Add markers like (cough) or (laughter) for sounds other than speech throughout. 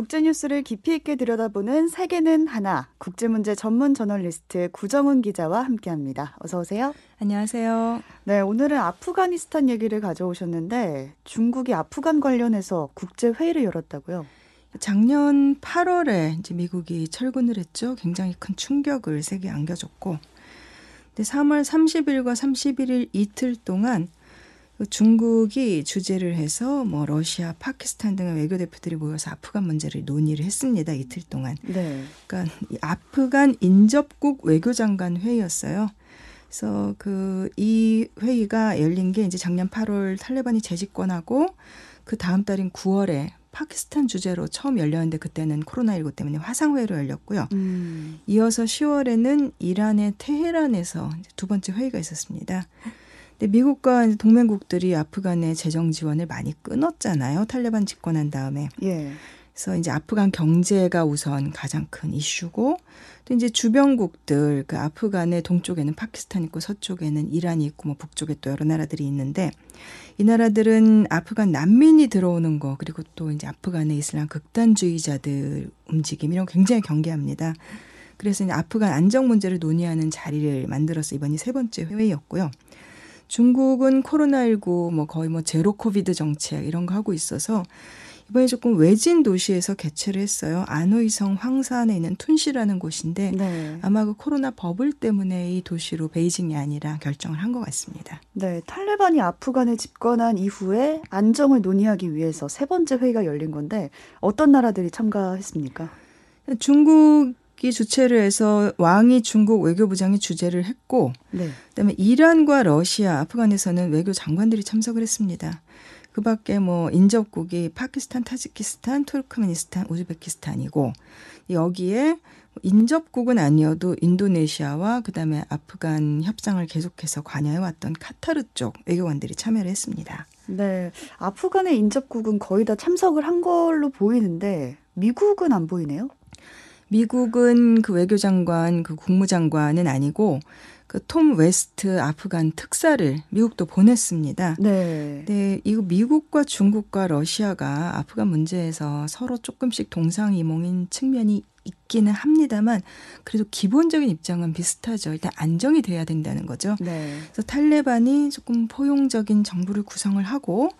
국제뉴스를 깊이 있게 들여다보는 세계는 하나 국제문제 전문 저널리스트 구정훈 기자와 함께합니다. 어서 오세요. 안녕하세요. 네, 오늘은 아프가니스탄 얘기를 가져오셨는데 중국이 아프간 관련해서 국제 회의를 열었다고요? 작년 8월에 이제 미국이 철군을 했죠. 굉장히 큰 충격을 세계에 안겨줬고, 근데 3월 30일과 31일 이틀 동안 그 중국이 주재를 해서 뭐 러시아, 파키스탄 등의 외교 대표들이 모여서 아프간 문제를 논의를 했습니다. 이틀 동안. 네. 그러니까 아프간 인접국 외교장관 회의였어요. 그래서 그 이 회의가 열린 게 이제 작년 8월 탈레반이 재집권하고 그 다음 달인 9월에 파키스탄 주제로 처음 열렸는데 그때는 코로나19 때문에 화상회의로 열렸고요. 음. 이어서 10월에는 이란의 테헤란에서 두 번째 회의가 있었습니다. 근데 미국과 동맹국들이 아프간의 재정 지원을 많이 끊었잖아요. 탈레반 집권한 다음에. 예. 그래서 이제 아프간 경제가 우선 가장 큰 이슈고 또 이제 주변국들 그 아프간의 동쪽에는 파키스탄 있고 서쪽에는 이란이 있고 뭐 북쪽에 또 여러 나라들이 있는데 이 나라들은 아프간 난민이 들어오는 거 그리고 또 이제 아프간의 이슬람 극단주의자들 움직임 이런 거 굉장히 경계합니다. 그래서 이제 아프간 안정 문제를 논의하는 자리를 만들어서 이번이 세 번째 회의였고요. 중국은 코로나19 뭐 거의 뭐 제로 코비드 정책 이런 거 하고 있어서 이번에 조금 외진 도시에서 개최를 했어요. 안호이성 황산에 있는 툰시라는 곳인데 네. 아마 그 코로나 버블 때문에 이 도시로 베이징이 아니라 결정을 한 것 같습니다. 네, 탈레반이 아프간에 집권한 이후에 안정을 논의하기 위해서 세 번째 회의가 열린 건데 어떤 나라들이 참가했습니까? 중국 이 주최를 해서 왕이 중국 외교부장이 주재를 했고 네. 그다음에 이란과 러시아, 아프간에서는 외교 장관들이 참석을 했습니다. 그 밖에 뭐 인접국이 파키스탄, 타지키스탄, 투르크메니스탄, 우즈베키스탄이고 여기에 인접국은 아니어도 인도네시아와 그다음에 아프간 협상을 계속해서 관여해 왔던 카타르 쪽 외교관들이 참여를 했습니다. 네. 아프간의 인접국은 거의 다 참석을 한 걸로 보이는데 미국은 안 보이네요. 미국은 그 외교장관, 그 국무장관은 아니고 그 톰 웨스트 아프간 특사를 미국도 보냈습니다. 네. 네, 이거 미국과 중국과 러시아가 아프간 문제에서 서로 조금씩 동상이몽인 측면이 있기는 합니다만 그래도 기본적인 입장은 비슷하죠. 일단 안정이 돼야 된다는 거죠. 네. 그래서 탈레반이 조금 포용적인 정부를 구성을 하고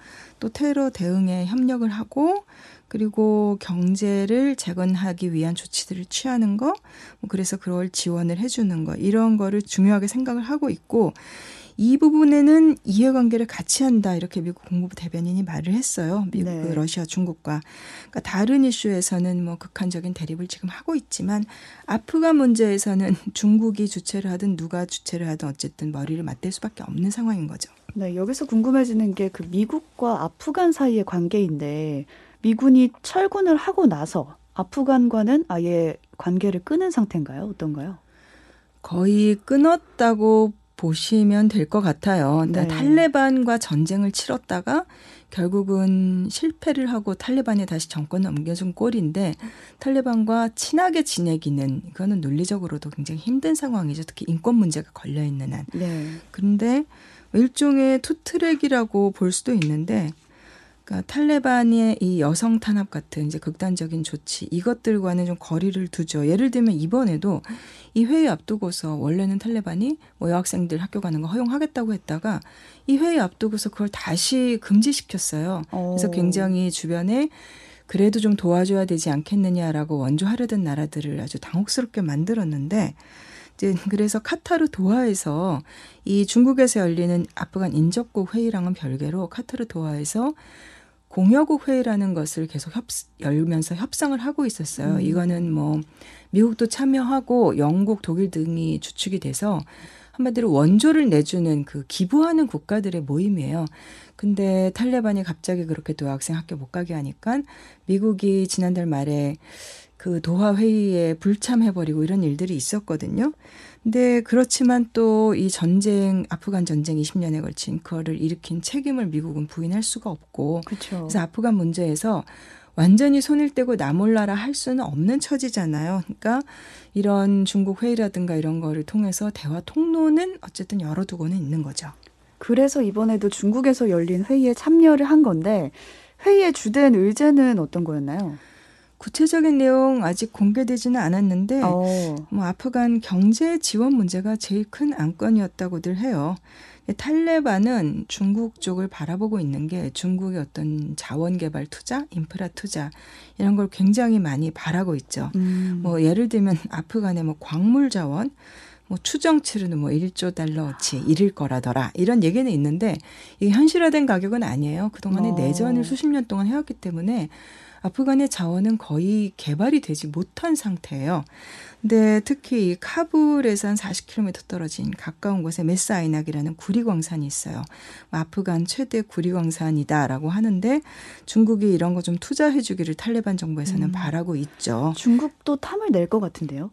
또 테러 대응에 협력을 하고 그리고 경제를 재건하기 위한 조치들을 취하는 거, 뭐 그래서 그걸 지원을 해주는 거, 이런 거를 중요하게 생각을 하고 있고, 이 부분에는 이해관계를 같이 한다 이렇게 미국 국무부 대변인이 말을 했어요. 미국, 네. 러시아, 중국과 그러니까 다른 이슈에서는 뭐 극한적인 대립을 지금 하고 있지만 아프간 문제에서는 (laughs) 중국이 주체를 하든 누가 주체를 하든 어쨌든 머리를 맞댈 수밖에 없는 상황인 거죠. 네, 여기서 궁금해지는 게 그 미국과 아프간 사이의 관계인데 미군이 철군을 하고 나서 아프간과는 아예 관계를 끊은 상태인가요? 어떤가요? 거의 끊었다고 보시면 될 것 같아요. 그러니까 네. 탈레반과 전쟁을 치렀다가 결국은 실패를 하고 탈레반에 다시 정권을 넘겨준 꼴인데 탈레반과 친하게 지내기는 이거는 논리적으로도 굉장히 힘든 상황이죠. 특히 인권 문제가 걸려 있는 한. 네. 그런데 일종의 투트랙이라고 볼 수도 있는데 그러니까 탈레반의 이 여성 탄압 같은 이제 극단적인 조치 이것들과는 좀 거리를 두죠. 예를 들면 이번에도 이 회의 앞두고서 원래는 탈레반이 뭐 여학생들 학교 가는 거 허용하겠다고 했다가 이 회의 앞두고서 그걸 다시 금지시켰어요. 그래서 어. 굉장히 주변에 그래도 좀 도와줘야 되지 않겠느냐라고 원조하려던 나라들을 아주 당혹스럽게 만들었는데 그래서 카타르 도하에서 이 중국에서 열리는 아프간 인접국 회의랑은 별개로 카타르 도하에서 공여국 회의라는 것을 계속 협, 열면서 협상을 하고 있었어요. 음. 이거는 뭐 미국도 참여하고 영국, 독일 등이 주축이 돼서 한마디로 원조를 내주는 그 기부하는 국가들의 모임이에요. 근데 탈레반이 갑자기 그렇게 도학생 학교 못 가게 하니까 미국이 지난달 말에 그 도하 회의에 불참해버리고 이런 일들이 있었거든요. 근데 그렇지만 또 이 전쟁 아프간 전쟁 20년에 걸친 그거를 일으킨 책임을 미국은 부인할 수가 없고 그쵸. 그래서 아프간 문제에서 완전히 손을 떼고 나몰라라 할 수는 없는 처지잖아요. 그러니까 이런 중국 회의라든가 이런 거를 통해서 대화 통로는 어쨌든 열어두고는 있는 거죠. 그래서 이번에도 중국에서 열린 회의에 참여를 한 건데 회의의 주된 의제는 어떤 거였나요? 구체적인 내용 아직 공개되지는 않았는데 어. 뭐 아프간 경제 지원 문제가 제일 큰 안건이었다고들 해요. 탈레반은 중국 쪽을 바라보고 있는 게 중국의 어떤 자원 개발 투자, 인프라 투자 이런 걸 굉장히 많이 바라고 있죠. 음. 뭐 예를 들면 아프간의 뭐 광물 자원 뭐 추정치로는 뭐 1조 달러치 이를 거라더라 이런 얘기는 있는데 이게 현실화된 가격은 아니에요. 그동안에 어. 내전을 수십 년 동안 해왔기 때문에 아프간의 자원은 거의 개발이 되지 못한 상태예요. 근데 특히 이 카불에서 한 40km 떨어진 가까운 곳에 메사이낙이라는 구리광산이 있어요. 뭐 아프간 최대 구리광산이다라고 하는데 중국이 이런 거 좀 투자해주기를 탈레반 정부에서는 음. 바라고 있죠. 중국도 탐을 낼 것 같은데요.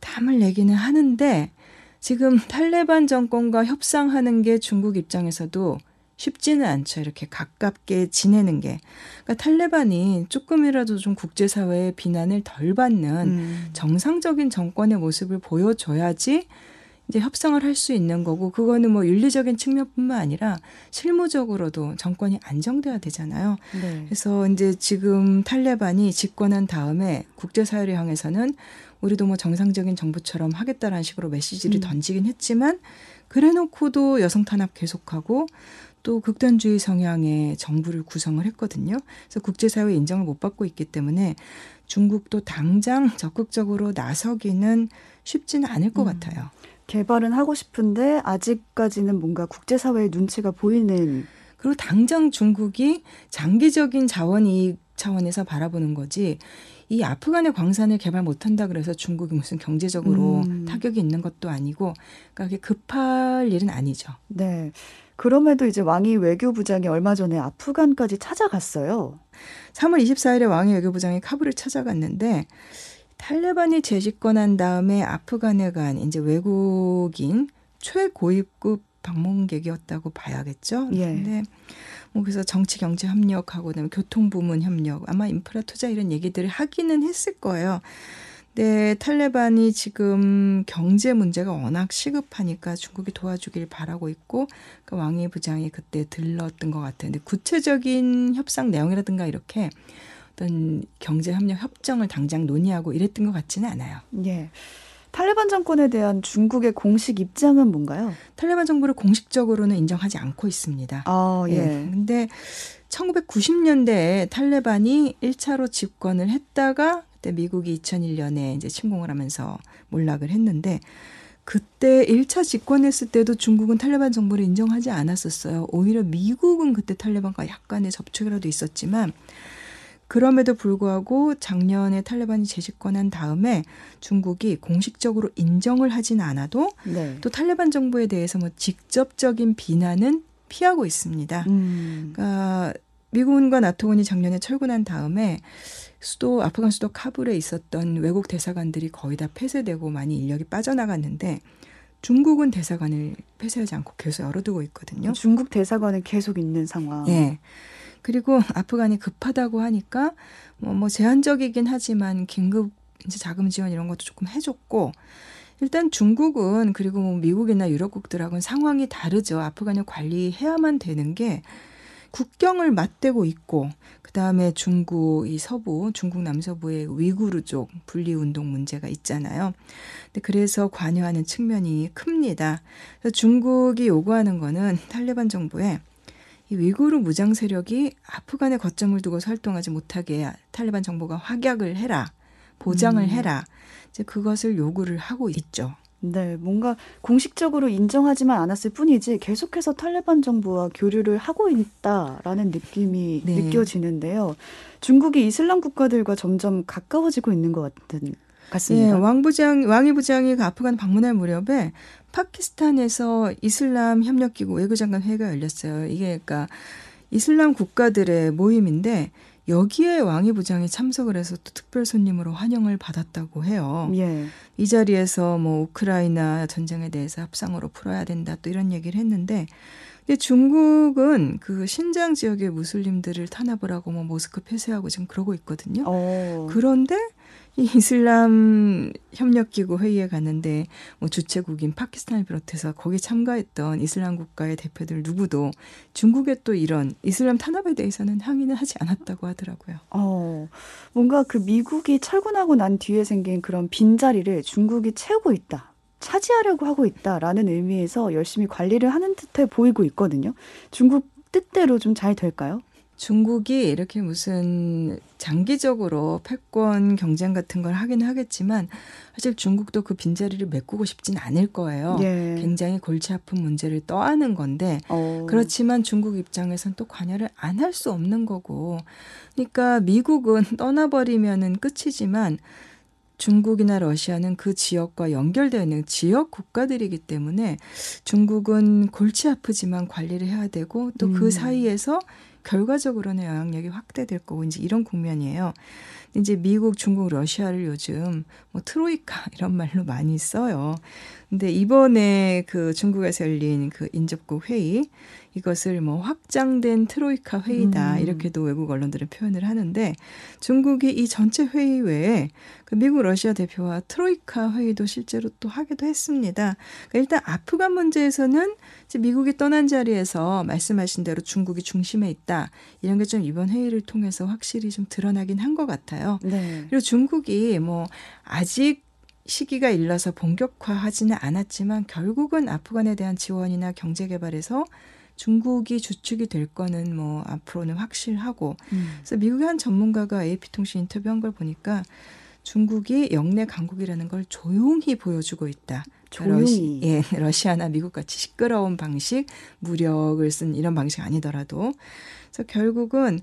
탐을 내기는 하는데 지금 탈레반 정권과 협상하는 게 중국 입장에서도 쉽지는 않죠. 이렇게 가깝게 지내는 게. 그러니까 탈레반이 조금이라도 좀 국제사회의 비난을 덜 받는 음. 정상적인 정권의 모습을 보여줘야지 이제 협상을 할 수 있는 거고 그거는 뭐 윤리적인 측면뿐만 아니라 실무적으로도 정권이 안정돼야 되잖아요. 네. 그래서 이제 지금 탈레반이 집권한 다음에 국제사회를 향해서는 우리도 뭐 정상적인 정부처럼 하겠다라는 식으로 메시지를 음. 던지긴 했지만 그래놓고도 여성 탄압 계속하고 또 극단주의 성향의 정부를 구성을 했거든요. 그래서 국제사회 인정을 못 받고 있기 때문에 중국도 당장 적극적으로 나서기는 쉽지는 않을 것 음. 같아요. 개발은 하고 싶은데 아직까지는 뭔가 국제사회의 눈치가 보이는 그리고 당장 중국이 장기적인 자원 이익 차원에서 바라보는 거지 이 아프간의 광산을 개발 못한다 그래서 중국이 무슨 경제적으로 음. 타격이 있는 것도 아니고 그러니까 급할 일은 아니죠. 네. 그럼에도 이제 왕이 외교부장이 얼마 전에 아프간까지 찾아갔어요. 3월 24일에 왕이 외교부장이 카불을 찾아갔는데 탈레반이 재집권한 다음에 아프간에 간 이제 외국인 최고위급 방문객이었다고 봐야겠죠. 예. 근데 뭐 그래서 정치 경제 협력하고 그다음에 교통 부문 협력 아마 인프라 투자 이런 얘기들을 하기는 했을 거예요. 근데 탈레반이 지금 경제 문제가 워낙 시급하니까 중국이 도와주길 바라고 있고 그 왕이 부장이 그때 들렀던 것. 근데 구체적인 협상 내용이라든가 이렇게 어떤 경제 협력 협정을 당장 논의하고 이랬던 것 같지는 않아요. 예. 탈레반 정권에 대한 중국의 공식 입장은 뭔가요? 탈레반 정부를 공식적으로는 인정하지 않고 있습니다. 아, 예. 예. 근데 1990년대에 탈레반이 1차로 집권을 했다가 그때 미국이 2001년에 이제 침공을 하면서 몰락을 했는데 그때 1차 집권했을 때도 중국은 탈레반 정부를 인정하지 않았었어요. 오히려 미국은 그때 탈레반과 약간의 접촉이라도 있었지만 그럼에도 불구하고 작년에 탈레반이 재집권한 다음에 중국이 공식적으로 인정을 하진 않아도 네. 또 탈레반 정부에 대해서 뭐 직접적인 비난은 피하고 있습니다. 음. 그러니까 미군과 나토군이 작년에 철군한 다음에 수도 아프간 수도 카불에 있었던 외국 대사관들이 거의 다 폐쇄되고 많이 인력이 빠져나갔는데 중국은 대사관을 폐쇄하지 않고 계속 열어두고 있거든요. 중국 대사관은 계속 있는 상황. 예. 그리고 (laughs) 아프간이 급하다고 하니까 뭐, 뭐 제한적이긴 하지만 긴급 이제 자금 지원 이런 것도 조금 해줬고 일단 중국은 그리고 뭐 미국이나 유럽국들하고는 상황이 다르죠. 아프간을 관리해야만 되는 게 국경을 맞대고 있고 그다음에 중국 이 서부 중국 남서부의 위구르족 분리 운동 문제가 있잖아요. 근데 그래서 관여하는 측면이 큽니다. 그래서 중국이 요구하는 거는 (laughs) 탈레반 정부에 이 위구르 무장 세력이 아프간에 거점을 두고 활동하지 못하게 탈레반 정부가 확약을 해라. 보장을 음. 해라. 이제 그것을 요구를 하고 있죠. 네, 뭔가 공식적으로 인정하지만 않았을 뿐이지 계속해서 탈레반 정부와 교류를 하고 있다라는 느낌이 네. 느껴지는데요. 중국이 이슬람 국가들과 점점 가까워지고 있는 것 같은 예, 같습니다. 왕 부장 왕이 부장이 그 아프간 방문할 무렵에 파키스탄에서 이슬람 협력기구 외교장관 회의가 열렸어요. 이게 그러니까 이슬람 국가들의 모임인데 여기에 왕이 부장이 참석을 해서 또 특별 손님으로 환영을 받았다고 해요. 예. 이 자리에서 뭐 우크라이나 전쟁에 대해서 합상으로 풀어야 된다 또 이런 얘기를 했는데 근데 중국은 그 신장 지역의 무슬림들을 탄압을 하고 뭐 모스크 폐쇄하고 지금 그러고 있거든요. 어. 그런데 이 이슬람 협력기구 회의에 갔는데 뭐 주최국인 파키스탄을 비롯해서 거기 참가했던 이슬람 국가의 대표들 누구도 중국의 또 이런 이슬람 탄압에 대해서는 항의는 하지 않았다고 하더라고요. 어, 뭔가 그 미국이 철군하고 난 뒤에 생긴 그런 빈자리를 중국이 채우고 있다. 차지하려고 하고 있다라는 의미에서 열심히 관리를 하는 듯해 보이고 있거든요. 중국 뜻대로 좀 잘 될까요? 중국이 이렇게 무슨 장기적으로 패권 경쟁 같은 걸 하긴 하겠지만 사실 중국도 그 빈자리를 메꾸고 싶진 않을 거예요. 예. 굉장히 골치 아픈 문제를 떠안은 건데 어. 그렇지만 중국 입장에선 또 관여를 안 할 수 없는 거고 그러니까 미국은 (laughs) 떠나버리면은 끝이지만 중국이나 러시아는 그 지역과 연결되어 있는 지역 국가들이기 때문에 중국은 골치 아프지만 관리를 해야 되고 또그 음. 사이에서 결과적으로는 영향력이 확대될 거고 이제 이런 국면이에요. 이제 미국, 중국, 러시아를 요즘 뭐 트로이카 (laughs) 이런 말로 많이 써요. 근데 이번에 그 중국에서 열린 그 인접국 회의 이것을 뭐 확장된 트로이카 회의다 음. 이렇게도 외국 언론들은 표현을 하는데 중국이 이 전체 회의 외에 그 미국 러시아 대표와 트로이카 회의도 실제로 또 하기도 했습니다. 그러니까 일단 아프간 문제에서는 미국이 떠난 자리에서 말씀하신 대로 중국이 중심에 있다 이런 게 좀 이번 회의를 통해서 확실히 좀 드러나긴 한 것 같아요. 네. 그리고 중국이 뭐 아직 시기가 일러서 본격화하지는 않았지만 결국은 아프간에 대한 지원이나 경제 개발에서 중국이 주축이 될 거는 뭐 앞으로는 확실하고 음. 그래서 미국의 한 전문가가 AP통신 인터뷰한 걸 보니까 중국이 영내 강국이라는 걸 조용히 보여주고 있다. 조용히. 러시, 예, (laughs) 러시아나 미국 같이 시끄러운 방식, 무력을 쓴 이런 방식 아니더라도. 그래서 결국은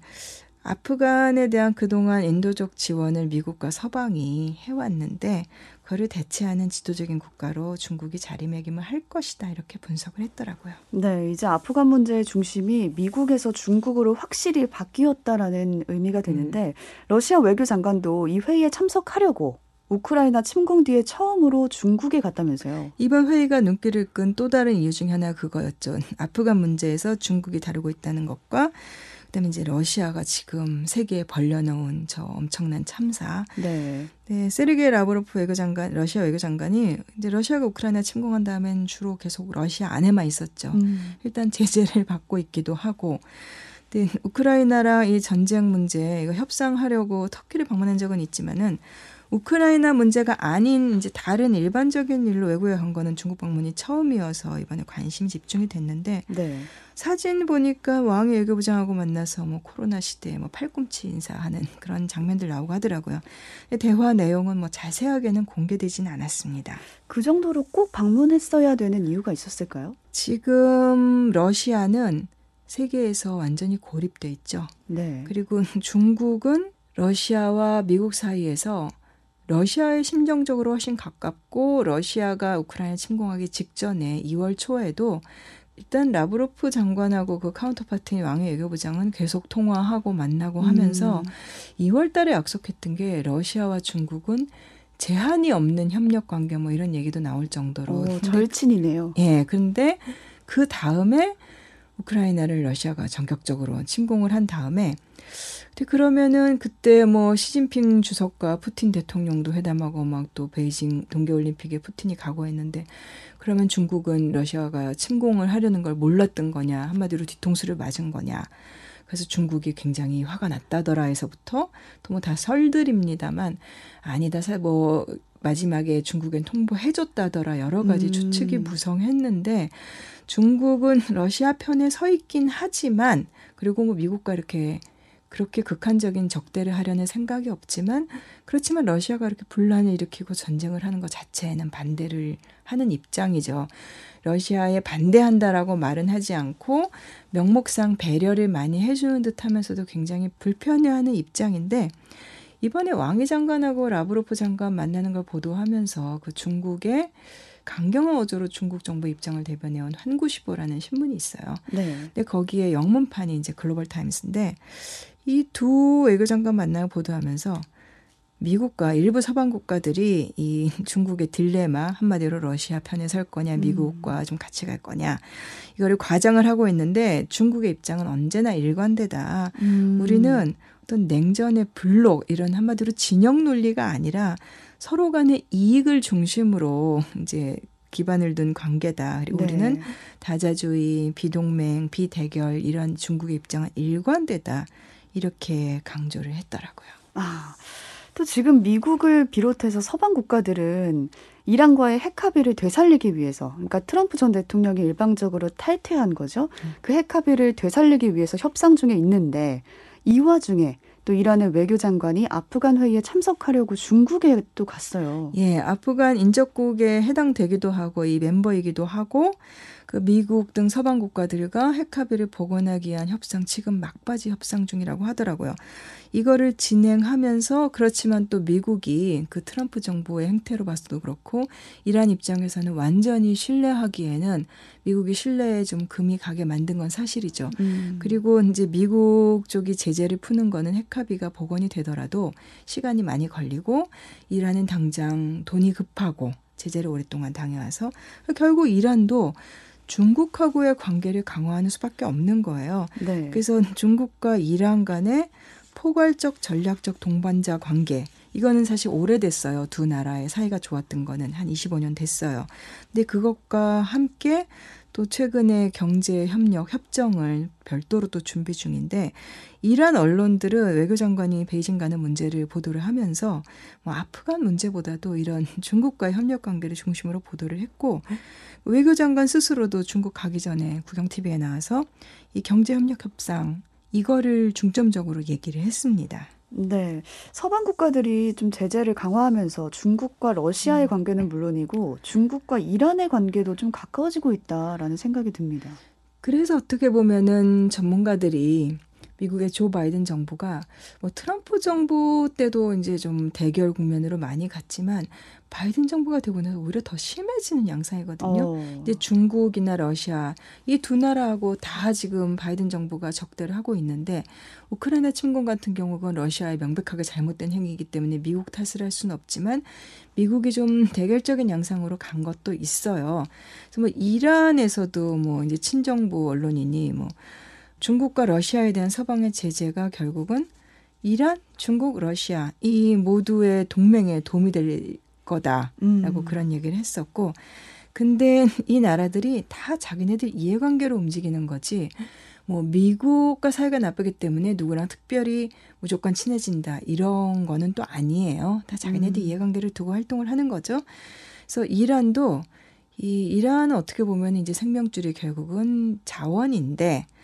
아프간에 대한 그동안 인도적 지원을 미국과 서방이 해왔는데 그를 대체하는 지도적인 국가로 중국이 자리매김을 할 것이다 이렇게 분석을 했더라고요. 네, 이제 아프간 문제의 중심이 미국에서 중국으로 확실히 바뀌었다라는 의미가 되는데 러시아 외교장관도 이 회의에 참석하려고 우크라이나 침공 뒤에 처음으로 중국에 갔다면서요. 이번 회의가 눈길을 끈 또 다른 이유 중 하나 그거였죠. (laughs) 아프간 문제에서 중국이 다루고 있다는 것과 그다음에 이제 러시아가 지금 세계에 벌려놓은 저 엄청난 참사. 네. 네, 세르게이 라브로프 외교장관, 러시아 외교장관이 이제 러시아가 우크라이나 침공한 다음엔 주로 계속 러시아 안에만 있었죠. 음. 일단 제재를 (laughs) 받고 있기도 하고. 근데 우크라이나랑 이 전쟁 문제 이거 협상하려고 터키를 방문한 적은 있지만은 우크라이나 문제가 아닌 이제 다른 일반적인 일로 외국에 간 거는 중국 방문이 처음이어서 이번에 관심이 집중이 됐는데 네. 사진 보니까 왕이 외교부장하고 만나서 뭐 코로나 시대에 뭐 팔꿈치 인사하는 (laughs) 그런 장면들 나오고 하더라고요. 대화 내용은 뭐 자세하게는 공개되지는 않았습니다. 그 정도로 꼭 방문했어야 되는 이유가 있었을까요? 지금 러시아는 세계에서 완전히 고립돼 있죠. 네. 그리고 (laughs) 중국은 러시아와 미국 사이에서 러시아에 심정적으로 훨씬 가깝고 러시아가 우크라이나 침공하기 직전에 2월 초에도 일단 라브로프 장관하고 그 카운터파트인 왕이 외교부장은 계속 통화하고 만나고 하면서 음. 2월 달에 약속했던 게 러시아와 중국은 제한이 없는 협력 관계 뭐 이런 얘기도 나올 정도로 오, 절친이네요. 예, 그런데 그 다음에 우크라이나를 러시아가 전격적으로 침공을 한 다음에 근데 그러면은 그때 뭐 시진핑 주석과 푸틴 대통령도 회담하고 막 또 베이징 동계올림픽에 푸틴이 각오했는데 그러면 중국은 러시아가 침공을 하려는 걸 몰랐던 거냐 한마디로 뒤통수를 맞은 거냐 그래서 중국이 굉장히 화가 났다더라에서부터 또 뭐 다 설들입니다만 아니다 사- 뭐 마지막에 중국엔 통보해줬다더라 여러 가지 음. 추측이 무성했는데 중국은 (laughs) 러시아 편에 서 있긴 하지만 그리고 뭐 미국과 이렇게 그렇게 극한적인 적대를 하려는 생각이 없지만 그렇지만 러시아가 이렇게 분란을 일으키고 전쟁을 하는 것 자체에는 반대를 하는 입장이죠. 러시아에 반대한다라고 말은 하지 않고 명목상 배려를 많이 해주는 듯 하면서도 굉장히 불편해하는 입장인데 이번에 왕이 장관하고 라브로프 장관 만나는 걸 보도하면서 그 중국의 강경한 어조로 중국 정부 입장을 대변해온 한구시보라는 신문이 있어요. 네. 근데 거기에 영문판이 이제 글로벌 타임스인데 이 두 외교장관 만나고 보도하면서 미국과 일부 서방 국가들이 이 (laughs) 중국의 딜레마 한마디로 러시아 편에 설 거냐 미국과 좀 같이 갈 거냐 이거를 과장을 하고 있는데 중국의 입장은 언제나 일관되다. 음. 우리는 어떤 냉전의 불록 이런 한마디로 진영 논리가 아니라 서로 간의 이익을 중심으로 이제 기반을 둔 관계다. 그리고 네. 우리는 다자주의, 비동맹, 비대결 이런 중국의 입장은 일관되다. 이렇게 강조를 했더라고요. 아, 또 지금 미국을 비롯해서 서방 국가들은 이란과의 핵 합의를 되살리기 위해서, 그러니까 트럼프 전 대통령이 일방적으로 탈퇴한 거죠. 음. 그핵 합의를 되살리기 위해서 협상 중에 있는데 이 와중에 또 이란의 외교장관이 아프간 회의에 참석하려고 중국에 또 갔어요. 예, 아프간 인접국에 해당되기도 하고 이 멤버이기도 하고 그 미국 등 서방 국가들과 핵 합의를 복원하기 위한 협상 지금 막바지 협상 중이라고 하더라고요. 이거를 진행하면서 그렇지만 또 미국이 그 트럼프 정부의 행태로 봐서도 그렇고 이란 입장에서는 완전히 신뢰하기에는 미국이 신뢰에 좀 금이 가게 만든 건 사실이죠. 음. 그리고 이제 미국 쪽이 제재를 푸는 거는 핵 합의가 복원이 되더라도 시간이 많이 걸리고 이란은 당장 돈이 급하고 제재를 오랫동안 당해와서 결국 이란도 중국하고의 관계를 강화하는 수밖에 없는 거예요. 네. 그래서 중국과 이란 간의 포괄적 전략적 동반자 관계 이거는 사실 오래됐어요. 두 나라의 사이가 좋았던 거는 한 25년 됐어요. 근데 그것과 함께 또 최근에 경제 협력 협정을 별도로 또 준비 중인데 이란 언론들은 외교장관이 베이징 가는 문제를 보도를 하면서 뭐 아프간 문제보다도 이런 (laughs) 중국과의 협력 관계를 중심으로 보도를 했고 외교장관 스스로도 중국 가기 전에 구경 TV에 나와서 이 경제 협력 협상 이거를 중점적으로 얘기를 했습니다. 네. 서방 국가들이 좀 제재를 강화하면서 중국과 러시아의 음. 관계는 물론이고 중국과 이란의 관계도 좀 가까워지고 있다라는 생각이 듭니다. 그래서 어떻게 보면은 전문가들이 미국의 조 바이든 정부가 뭐 트럼프 정부 때도 이제 좀 대결 국면으로 많이 갔지만 바이든 정부가 되고 나서 오히려 더 심해지는 양상이거든요. 어. 이제 중국이나 러시아 이 두 나라하고 다 지금 바이든 정부가 적대를 하고 있는데 우크라이나 침공 같은 경우는 러시아의 명백하게 잘못된 행위이기 때문에 미국 탓을 할 수는 없지만 미국이 좀 (laughs) 대결적인 양상으로 간 것도 있어요. 그래서 뭐 이란에서도 뭐 이제 친정부 언론이니 뭐 중국과 러시아에 대한 서방의 제재가 결국은 이란, 중국, 러시아 이 모두의 동맹에 도움이 될 거다라고 음. 그런 얘기를 했었고 근데 (laughs) 이 나라들이 다 자기네들 이해관계로 움직이는 거지 뭐 미국과 사이가 나쁘기 때문에 누구랑 특별히 무조건 친해진다 이런 거는 또 아니에요. 다 자기네들 음. 이해관계를 두고 활동을 하는 거죠. 그래서 이란도 이 이란은 어떻게 보면 이제 생명줄이 결국은 자원인데 이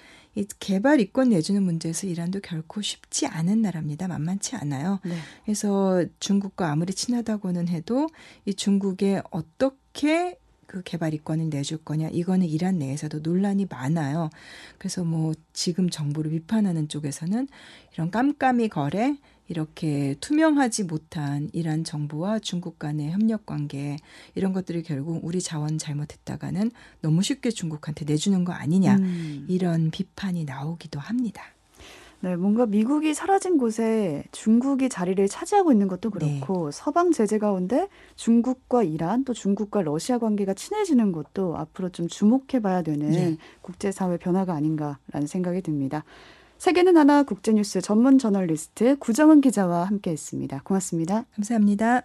개발 이권 내주는 문제에서 이란도 결코 쉽지 않은 나라입니다. 만만치 않아요. 네. 그래서 중국과 아무리 친하다고는 해도 이 중국에 어떻게 그 개발 이권을 내줄 거냐 이거는 이란 내에서도 논란이 많아요. 그래서 뭐 지금 정부를 비판하는 쪽에서는 이런 깜깜이 거래 이렇게 투명하지 못한 이란 정부와 중국 간의 협력 관계 이런 것들이 결국 우리 자원 잘못했다가는 너무 쉽게 중국한테 내주는 거 아니냐 음. 이런 비판이 나오기도 합니다. 네, 뭔가 미국이 사라진 곳에 중국이 자리를 차지하고 있는 것도 네. 그렇고 서방 제재 가운데 중국과 이란 또 중국과 러시아 관계가 친해지는 것도 앞으로 좀 주목해 봐야 되는 네. 국제사회 변화가 아닌가라는 생각이 듭니다. 세계는 하나 국제뉴스 전문 저널리스트 구정은 기자와 함께했습니다. 고맙습니다. 감사합니다.